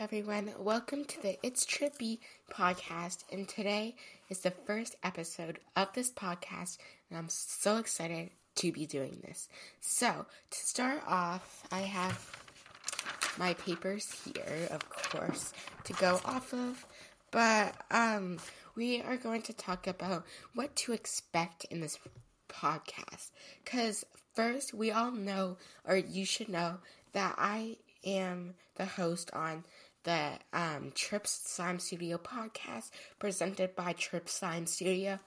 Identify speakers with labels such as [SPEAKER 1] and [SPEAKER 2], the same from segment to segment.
[SPEAKER 1] everyone. Welcome to the It's Trippy podcast. And today is the first episode of this podcast. And I'm so excited to be doing this. So, to start off, I have my papers here, of course, to go off of. But um, we are going to talk about what to expect in this podcast. Because first, we all know, or you should know, that I am the host on the um, Trip Slime Studio podcast presented by Trip Slime Studio,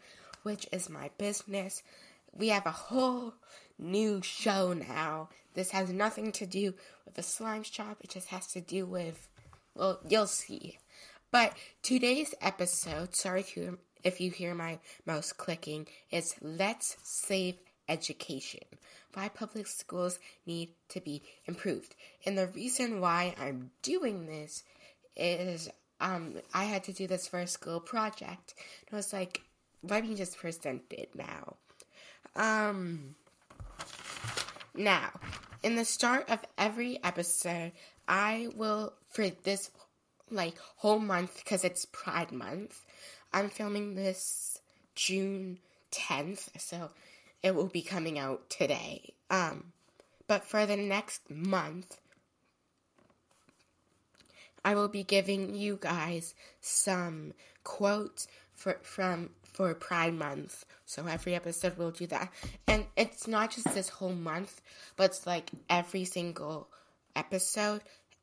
[SPEAKER 1] which is my business. We have a whole new show now. This has nothing to do with the slime shop, it just has to do with, well, you'll see. But today's episode, sorry if you, if you hear my mouse clicking, is Let's Save Education. Why public schools need to be improved. And the reason why I'm doing this is um, I had to do this for a school project. And I was like, let me just present it now. Um, now, in the start of every episode, I will, for this like whole month, because it's Pride Month, I'm filming this June 10th, so it will be coming out today. Um, but for the next month, I will be giving you guys some quotes for from for Pride Month. So every episode will do that. And it's not just this whole month, but it's like every single episode.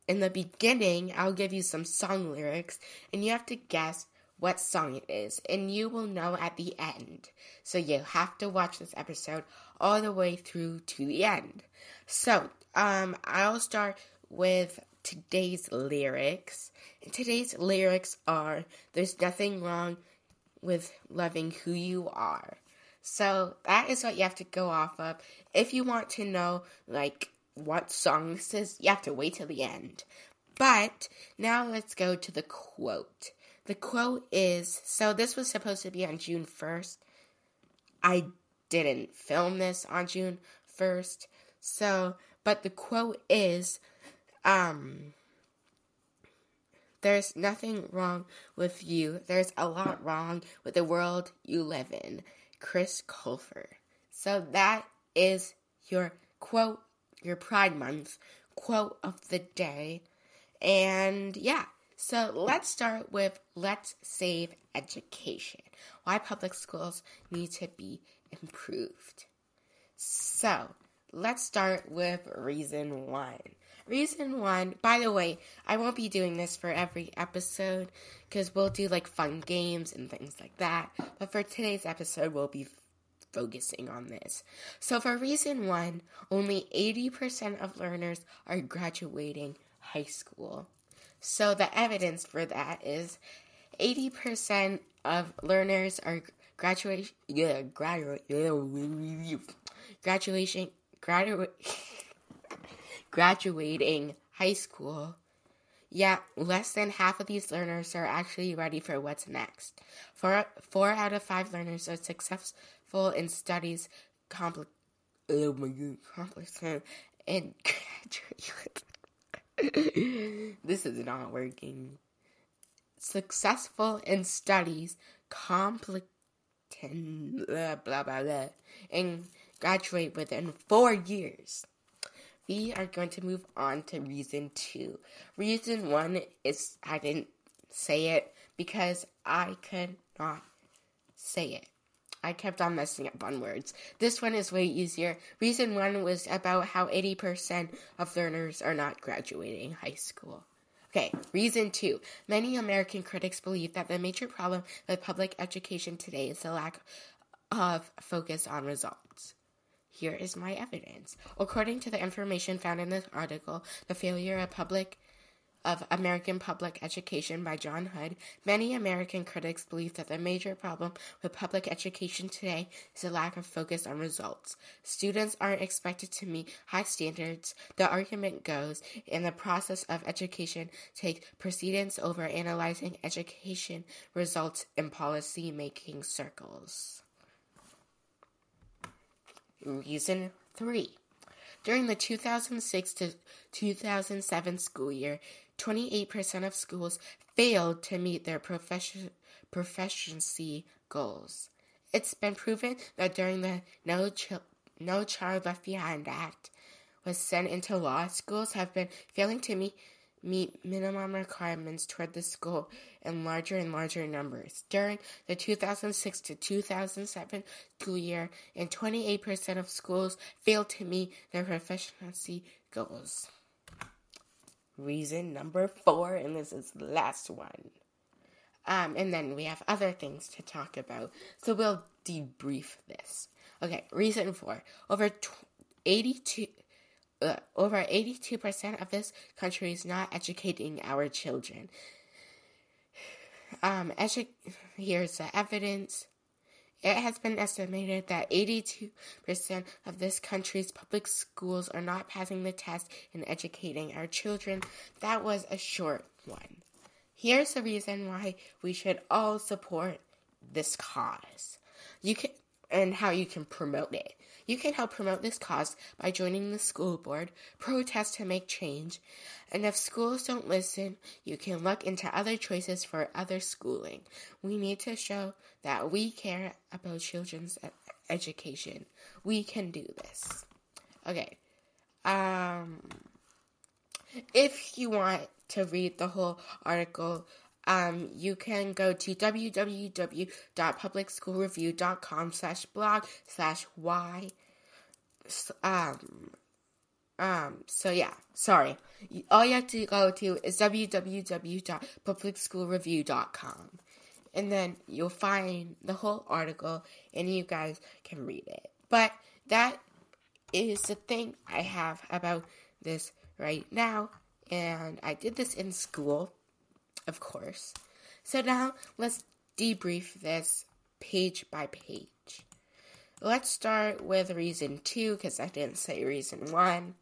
[SPEAKER 1] In the beginning, I'll give you some song lyrics, and you have to guess what song it is, and you will know at the end. So you have to watch this episode all the way through to the end. So, um, I'll start with today's lyrics. And today's lyrics are There's nothing wrong with loving who you are. So that is what you have to go off of. If you want to know, like, what song this is, you have to wait till the end. But now let's go to the quote. The quote is so this was supposed to be on June 1st. I didn't film this on June 1st. So, but the quote is um there's nothing wrong with you. There's a lot wrong with the world you live in. Chris Colfer. So that is your quote, your Pride Month quote of the day. And yeah, so let's start with let's save education. Why public schools need to be improved. So let's start with reason one. Reason one, by the way, I won't be doing this for every episode because we'll do like fun games and things like that. But for today's episode, we'll be focusing on this. So, for reason one, only 80% of learners are graduating high school. So the evidence for that is 80% of learners are graduation yeah, graduate graduation graduate graduating high school. Yet less than half of these learners are actually ready for what's next. Four, four out of five learners are successful in studies compli- oh my God, complex and graduate this is not working. Successful in studies, competent, blah, blah, blah, blah, and graduate within four years. We are going to move on to reason two. Reason one is I didn't say it because I could not say it. I kept on messing up on words. This one is way easier. Reason one was about how 80% of learners are not graduating high school. Okay, reason two. Many American critics believe that the major problem with public education today is the lack of focus on results. Here is my evidence. According to the information found in this article, the failure of public of American Public Education by John Hood, many American critics believe that the major problem with public education today is a lack of focus on results. Students aren't expected to meet high standards, the argument goes, and the process of education takes precedence over analyzing education results in policy making circles. Reason 3. During the 2006 to 2007 school year, 28% of schools failed to meet their profession, proficiency goals. It's been proven that during the No, Ch- no Child Left Behind Act was sent into law, schools have been failing to meet meet minimum requirements toward the school in larger and larger numbers. During the 2006 to 2007 school year, and 28% of schools failed to meet their proficiency goals. Reason number four, and this is the last one. Um, and then we have other things to talk about. So we'll debrief this. Okay, reason four. Over 82, uh, over 82% of this country is not educating our children. Um, edu- here's the evidence. It has been estimated that 82% of this country's public schools are not passing the test in educating our children. That was a short one. Here's the reason why we should all support this cause. You can and how you can promote it. You can help promote this cause by joining the school board, protest to make change, and if schools don't listen, you can look into other choices for other schooling. We need to show that we care about children's education. We can do this. Okay. Um if you want to read the whole article, um, you can go to www.publicschoolreview.com slash blog slash y. Um, um, so yeah, sorry. All you have to go to is www.publicschoolreview.com. And then you'll find the whole article and you guys can read it. But that is the thing I have about this right now. And I did this in school of course. So now let's debrief this page by page. Let's start with reason two, because I didn't say reason one.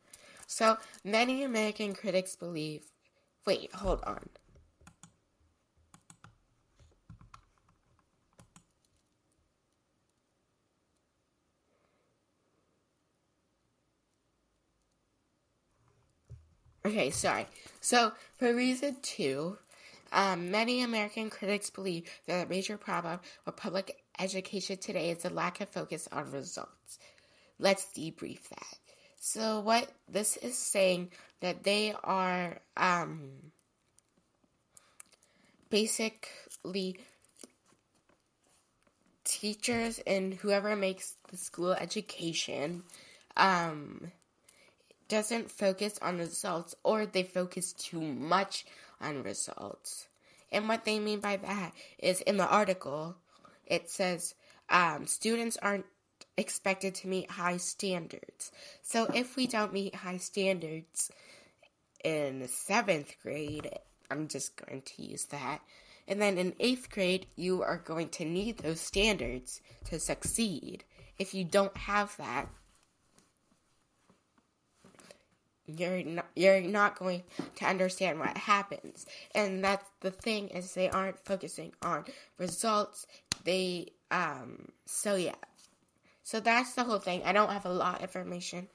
[SPEAKER 1] So, many American critics believe. Wait, hold on. Okay, sorry. So, for reason two, um, many American critics believe that a major problem with public education today is the lack of focus on results. Let's debrief that. So, what this is saying that they are um, basically teachers and whoever makes the school education um, doesn't focus on results or they focus too much on results. And what they mean by that is in the article, it says um, students aren't expected to meet high standards. So if we don't meet high standards in seventh grade, I'm just going to use that. And then in eighth grade, you are going to need those standards to succeed. If you don't have that, you're not, you're not going to understand what happens. And that's the thing is they aren't focusing on results. They um so yeah. So that's the whole thing. I don't have a lot of information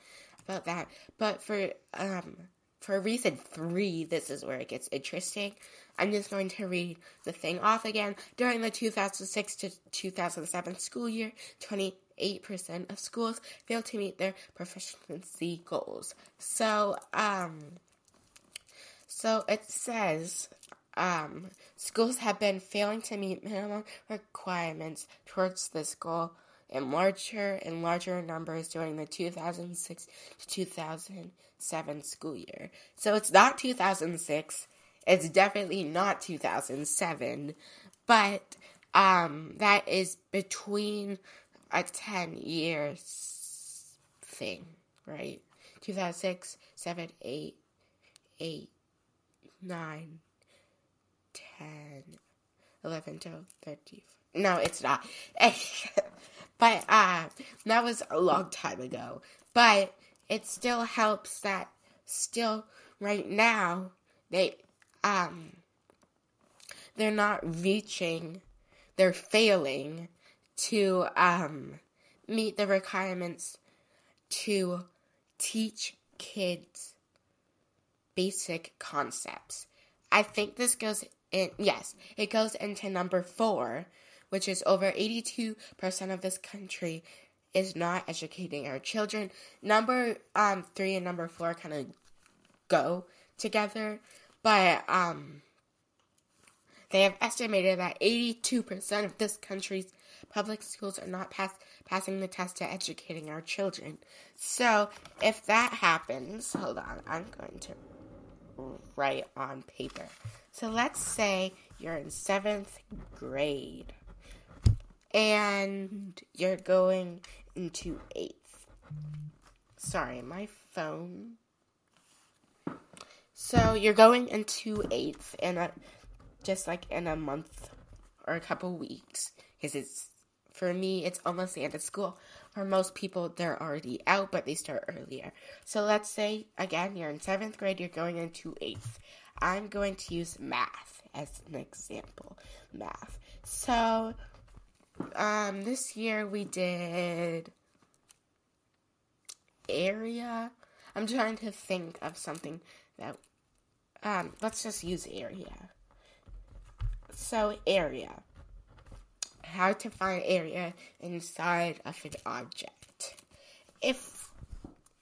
[SPEAKER 1] about that, but for um for reason 3, this is where it gets interesting. I'm just going to read the thing off again. During the 2006 to 2007 school year, 20 8% of schools fail to meet their proficiency goals. So, um, so it says, um, schools have been failing to meet minimum requirements towards this goal in larger and larger numbers during the 2006 to 2007 school year. So it's not 2006. It's definitely not 2007, but um, that is between a 10 years thing, right? 2006, 7, 8, 8, 9, 10, 11, 12, 13. No, it's not. but uh, that was a long time ago. But it still helps that still right now they um they're not reaching they're failing to um, meet the requirements to teach kids basic concepts. I think this goes in, yes, it goes into number four, which is over 82% of this country is not educating our children. Number um, three and number four kind of go together, but um, they have estimated that 82% of this country's public schools are not pass- passing the test to educating our children. So, if that happens, hold on, I'm going to write on paper. So, let's say you're in seventh grade and you're going into eighth. Sorry, my phone. So, you're going into eighth, and just like in a month or a couple weeks, because it's for me, it's almost the end of school. For most people, they're already out, but they start earlier. So let's say, again, you're in seventh grade, you're going into eighth. I'm going to use math as an example. Math. So, um, this year we did area. I'm trying to think of something that, um, let's just use area. So, area how to find area inside of an object. If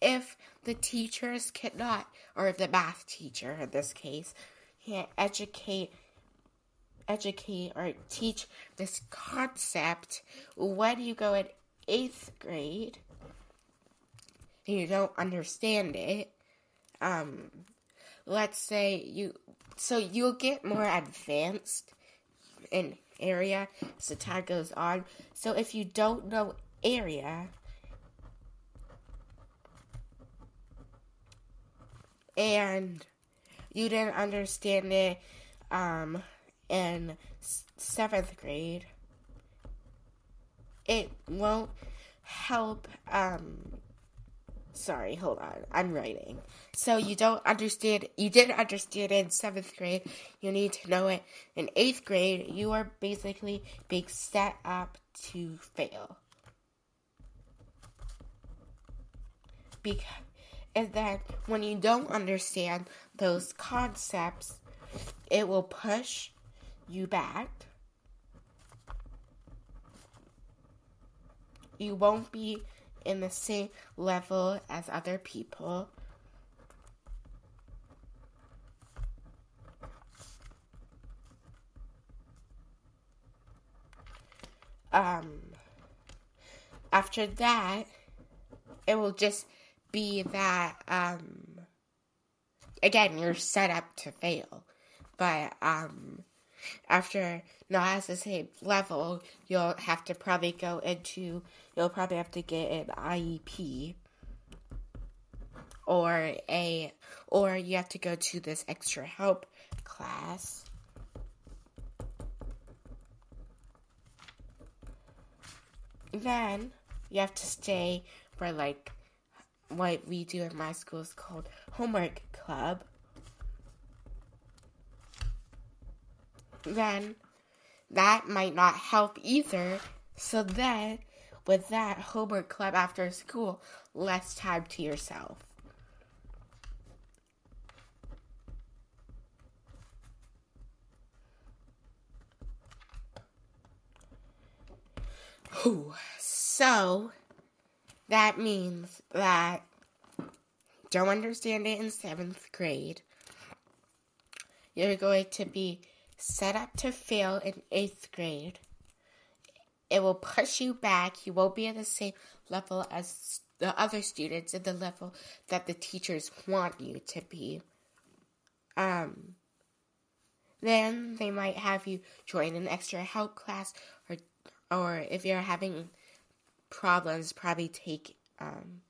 [SPEAKER 1] if the teachers cannot, or the math teacher in this case, can't educate educate or teach this concept when you go in eighth grade and you don't understand it, um, let's say you, so you'll get more advanced in area as the time goes on. So if you don't know area, and you didn't understand it um, in seventh grade, it won't help um, Sorry, hold on. I'm writing. So you don't understand, you didn't understand in seventh grade. You need to know it in eighth grade. You are basically being set up to fail. Because, and then when you don't understand those concepts, it will push you back. You won't be in the same level as other people. Um, after that, it will just be that, um, again, you're set up to fail. But, um, after not as the same level, you'll have to probably go into, you'll probably have to get an IEP or a, or you have to go to this extra help class. Then you have to stay for like what we do in my school is called homework club then that might not help either. So then, with that homework club after school, less time to yourself. Whew. So, that means that don't understand it in seventh grade. You're going to be set up to fail in eighth grade. It will push you back. You won't be at the same level as the other students at the level that the teachers want you to be. Um, then they might have you join an extra help class, or or if you're having problems, probably take um,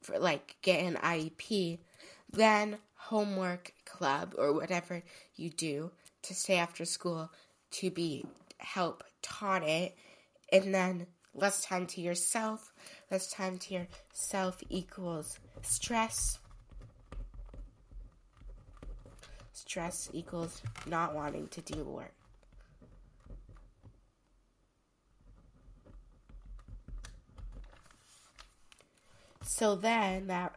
[SPEAKER 1] for like get an IEP, then homework club or whatever you do to stay after school to be help taught it. And then less time to yourself less time to yourself equals stress. Stress equals not wanting to do work so then that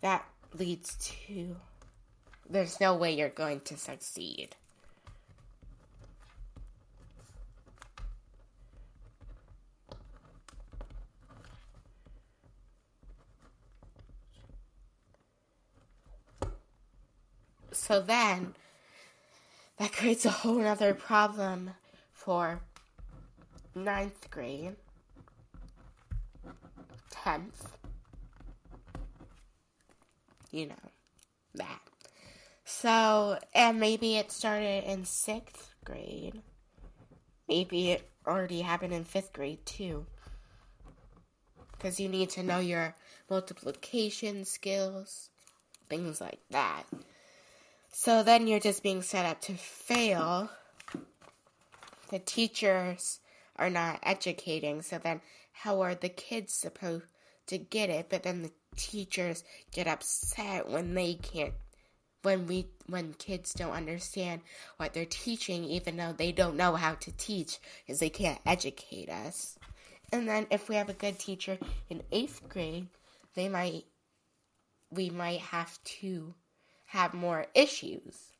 [SPEAKER 1] that leads to there's no way you're going to succeed. So then, that creates a whole other problem for ninth grade, 10th, you know, that. So, and maybe it started in sixth grade. Maybe it already happened in fifth grade too. Because you need to know your multiplication skills, things like that. So then you're just being set up to fail. The teachers are not educating, so then how are the kids supposed to get it? But then the teachers get upset when they can't when we when kids don't understand what they're teaching even though they don't know how to teach because they can't educate us. And then if we have a good teacher in 8th grade, they might we might have to have more issues.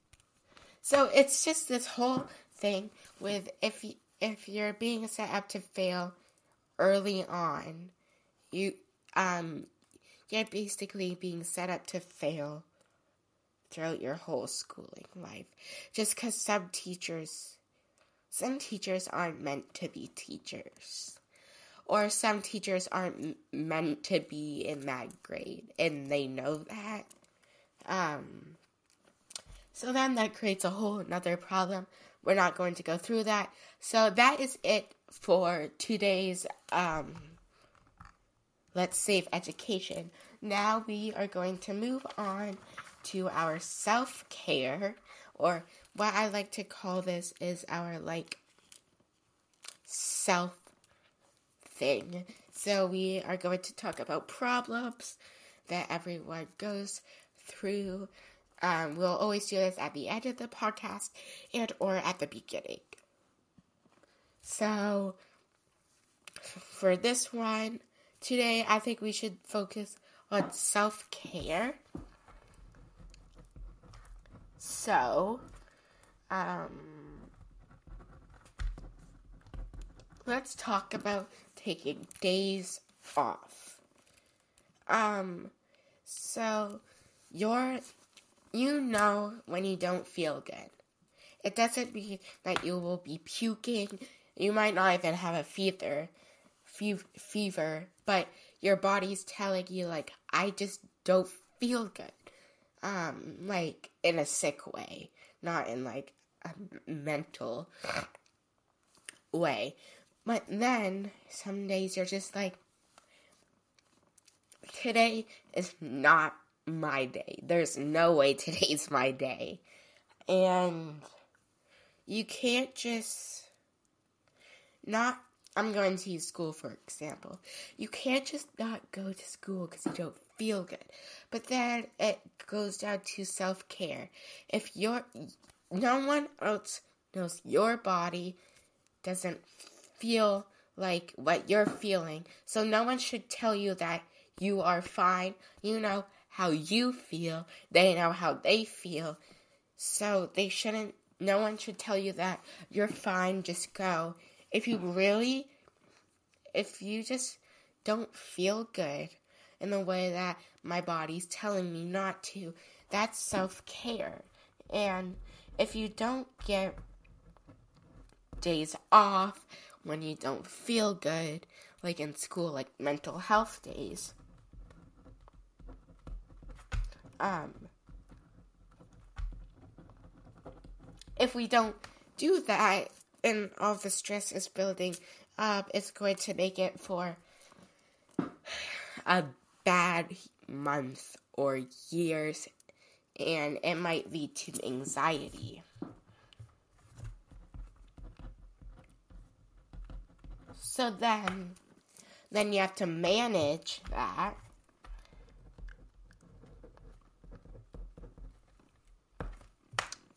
[SPEAKER 1] So it's just this whole thing with if you, if you're being set up to fail early on, you um you're basically being set up to fail throughout your whole schooling life. Just because some teachers, some teachers aren't meant to be teachers. Or some teachers aren't meant to be in that grade, and they know that. Um, so then that creates a whole another problem. We're not going to go through that. So that is it for today's um, Let's Save Education. Now we are going to move on to our self care, or what I like to call this is our like self thing. So we are going to talk about problems that everyone goes through. Um, we'll always do this at the end of the podcast and or at the beginning. So for this one today, I think we should focus on self care. So, um, let's talk about taking days off. Um, so you're, you know when you don't feel good. It doesn't mean that you will be puking. You might not even have a fever, fever, but your body's telling you like, I just don't feel good. Um, like in a sick way, not in like a mental way. But then some days you're just like, today is not my day. There's no way today's my day. And you can't just not I'm going to use school for example. You can't just not go to school because you don't feel good. But then it goes down to self care. If you're no one else knows your body doesn't feel like what you're feeling, so no one should tell you that you are fine. You know how you feel, they know how they feel. So they shouldn't no one should tell you that you're fine, just go if you really, if you just don't feel good in the way that my body's telling me not to, that's self care. And if you don't get days off when you don't feel good, like in school, like mental health days, um, if we don't do that, and all the stress is building up, it's going to make it for a bad month or years, and it might lead to anxiety. So then, then you have to manage that.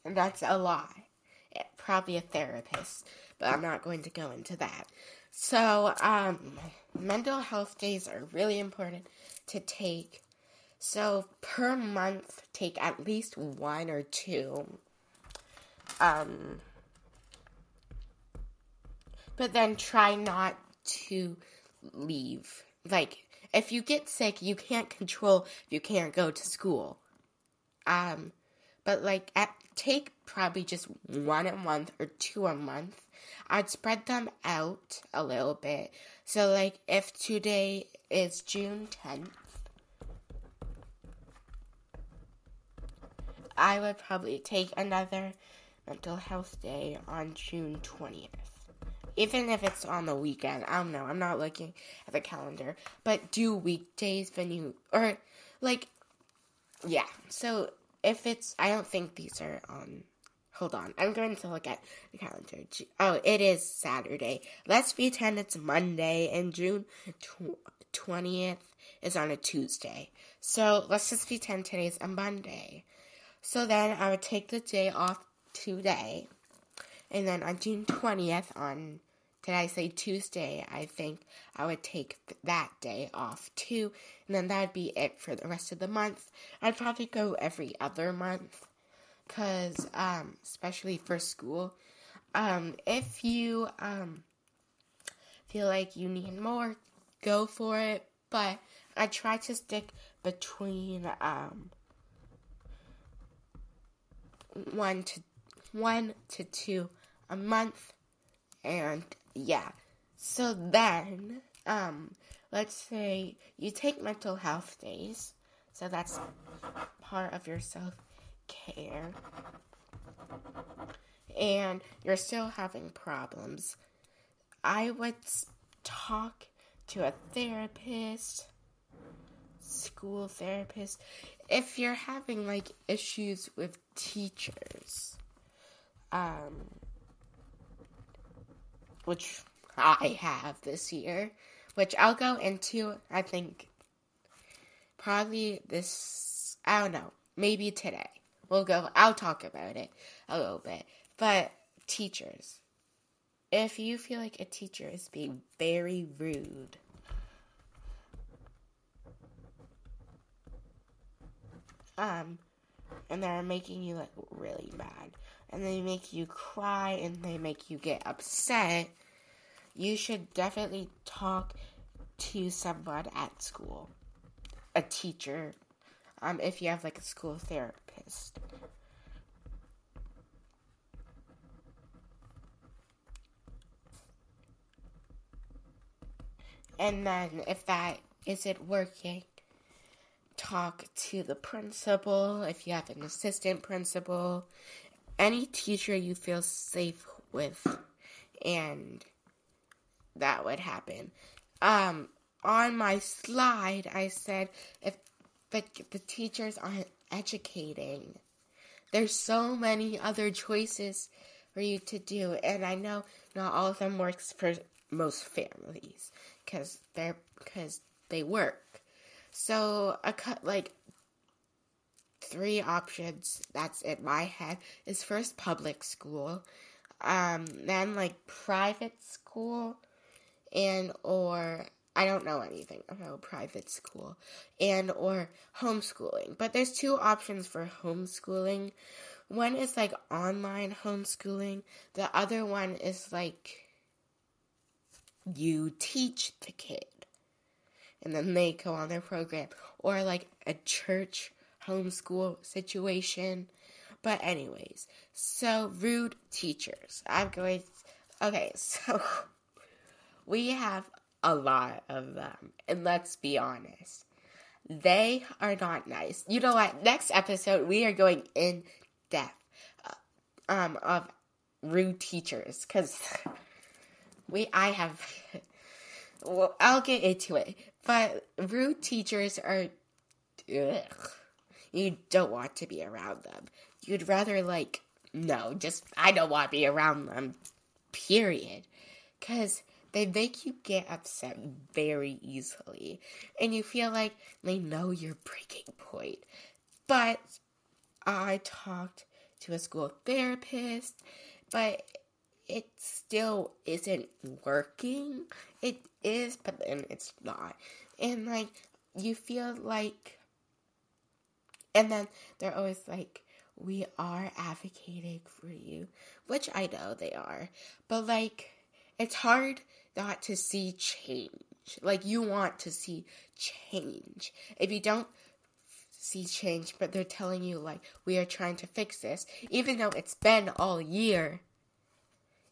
[SPEAKER 1] And that's a lie probably a therapist, but I'm not going to go into that. So, um, mental health days are really important to take. So per month, take at least one or two. Um, but then try not to leave. Like, if you get sick, you can't control if you can't go to school. Um, but like, at, take probably just one a month or two a month. I'd spread them out a little bit. So, like, if today is June 10th, I would probably take another mental health day on June 20th. Even if it's on the weekend. I don't know. I'm not looking at the calendar. But do weekdays when you. Or, like. Yeah. So, if it's. I don't think these are on. Hold on. I'm going to look at the calendar. Oh, it is Saturday. Let's pretend it's Monday and June 20th is on a Tuesday. So let's just pretend today's a Monday. So then I would take the day off today. And then on June 20th, on, did I say Tuesday? I think I would take that day off too. And then that would be it for the rest of the month. I'd probably go every other month. Because, um, especially for school. Um, if you, um, feel like you need more, go for it. But I try to stick between, um, one to one to two a month and yeah. So then um let's say you take mental health days. So that's part of your self care and you're still having problems. I would talk to a therapist school therapist if you're having like issues with teachers, um, which I have this year, which I'll go into, I think, probably this, I don't know, maybe today. We'll go, I'll talk about it a little bit. But teachers, if you feel like a teacher is being very rude, um, and they're making you like really mad, and they make you cry, and they make you get upset, you should definitely talk to someone at school, a teacher, um, if you have like a school therapist. And then if that isn't working, talk to the principal, if you have an assistant principal, any teacher you feel safe with, and that would happen. Um, on my slide, I said if the, the teachers aren't educating, there's so many other choices for you to do, and I know not all of them works for most families because they're because they work. So a cut like three options that's in my head is first public school, um, then like private school, and or I don't know anything about private school and or homeschooling. But there's two options for homeschooling. One is like online homeschooling. The other one is like you teach the kid and then they go on their program or like a church homeschool situation. But anyways, so rude teachers. I'm going Okay, so we have a lot of them. And let's be honest. They are not nice. You know what? Next episode we are going in depth uh, um of rude teachers cuz we I have well, I'll get into it. But rude teachers are. Ugh. You don't want to be around them. You'd rather, like, no, just, I don't want to be around them, period. Because they make you get upset very easily. And you feel like they know your breaking point. But I talked to a school therapist, but it still isn't working. It is, but then it's not. And like, you feel like And then they're always like, we are advocating for you, which I know they are. But like, it's hard not to see change. Like, you want to see change. If you don't see change, but they're telling you, like, we are trying to fix this, even though it's been all year,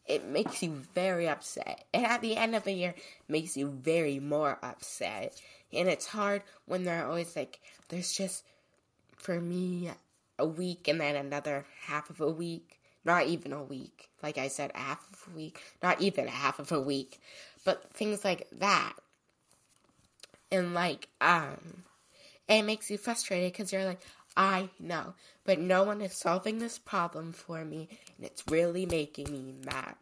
[SPEAKER 1] it makes you very upset. And at the end of the year, makes you very more upset. And it's hard when they're always like, there's just, for me, a week and then another half of a week. Not even a week. Like I said, half of a week. Not even half of a week. But things like that. And like, um, it makes you frustrated because you're like, I know, but no one is solving this problem for me, and it's really making me mad.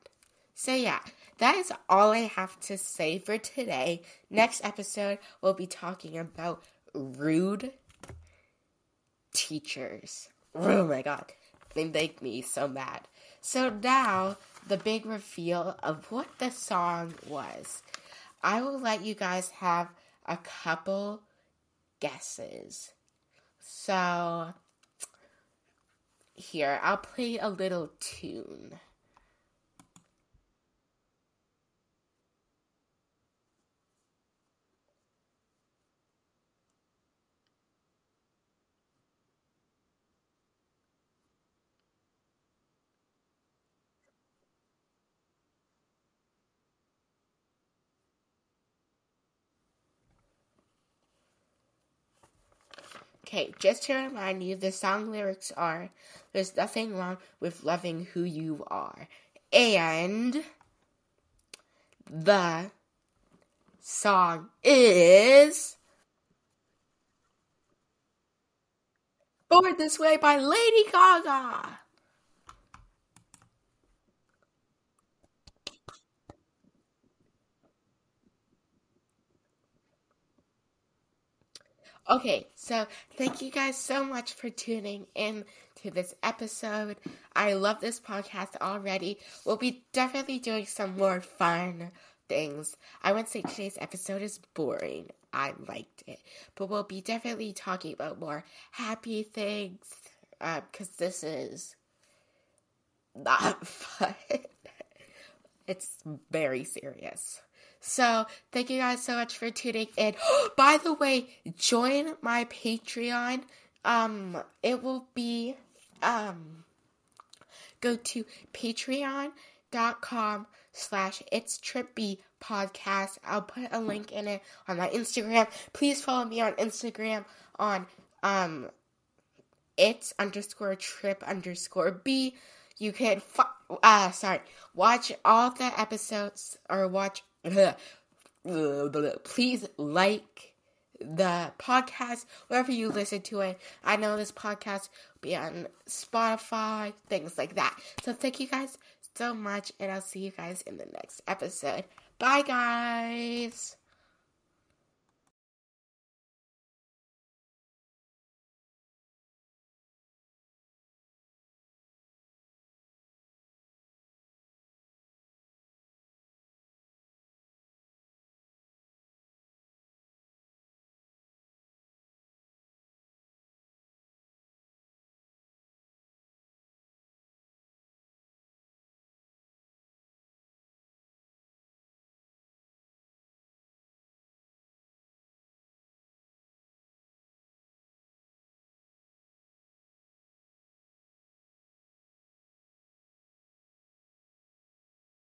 [SPEAKER 1] So, yeah, that is all I have to say for today. Next episode, we'll be talking about rude teachers. Oh my god, they make me so mad. So, now the big reveal of what the song was. I will let you guys have a couple guesses. So, here, I'll play a little tune. Okay, just to remind you, the song lyrics are There's nothing wrong with loving who you are. And the song is Born This Way by Lady Gaga. Okay, so thank you guys so much for tuning in to this episode. I love this podcast already. We'll be definitely doing some more fun things. I wouldn't say today's episode is boring. I liked it. But we'll be definitely talking about more happy things because uh, this is not fun. it's very serious. So thank you guys so much for tuning in. By the way, join my Patreon. Um, it will be um go to patreon.com slash it's trippy podcast. I'll put a link in it on my Instagram. Please follow me on Instagram on um it's underscore trip underscore b. You can fo- uh sorry watch all the episodes or watch please like the podcast wherever you listen to it. I know this podcast will be on Spotify, things like that. So thank you guys so much, and I'll see you guys in the next episode. Bye, guys.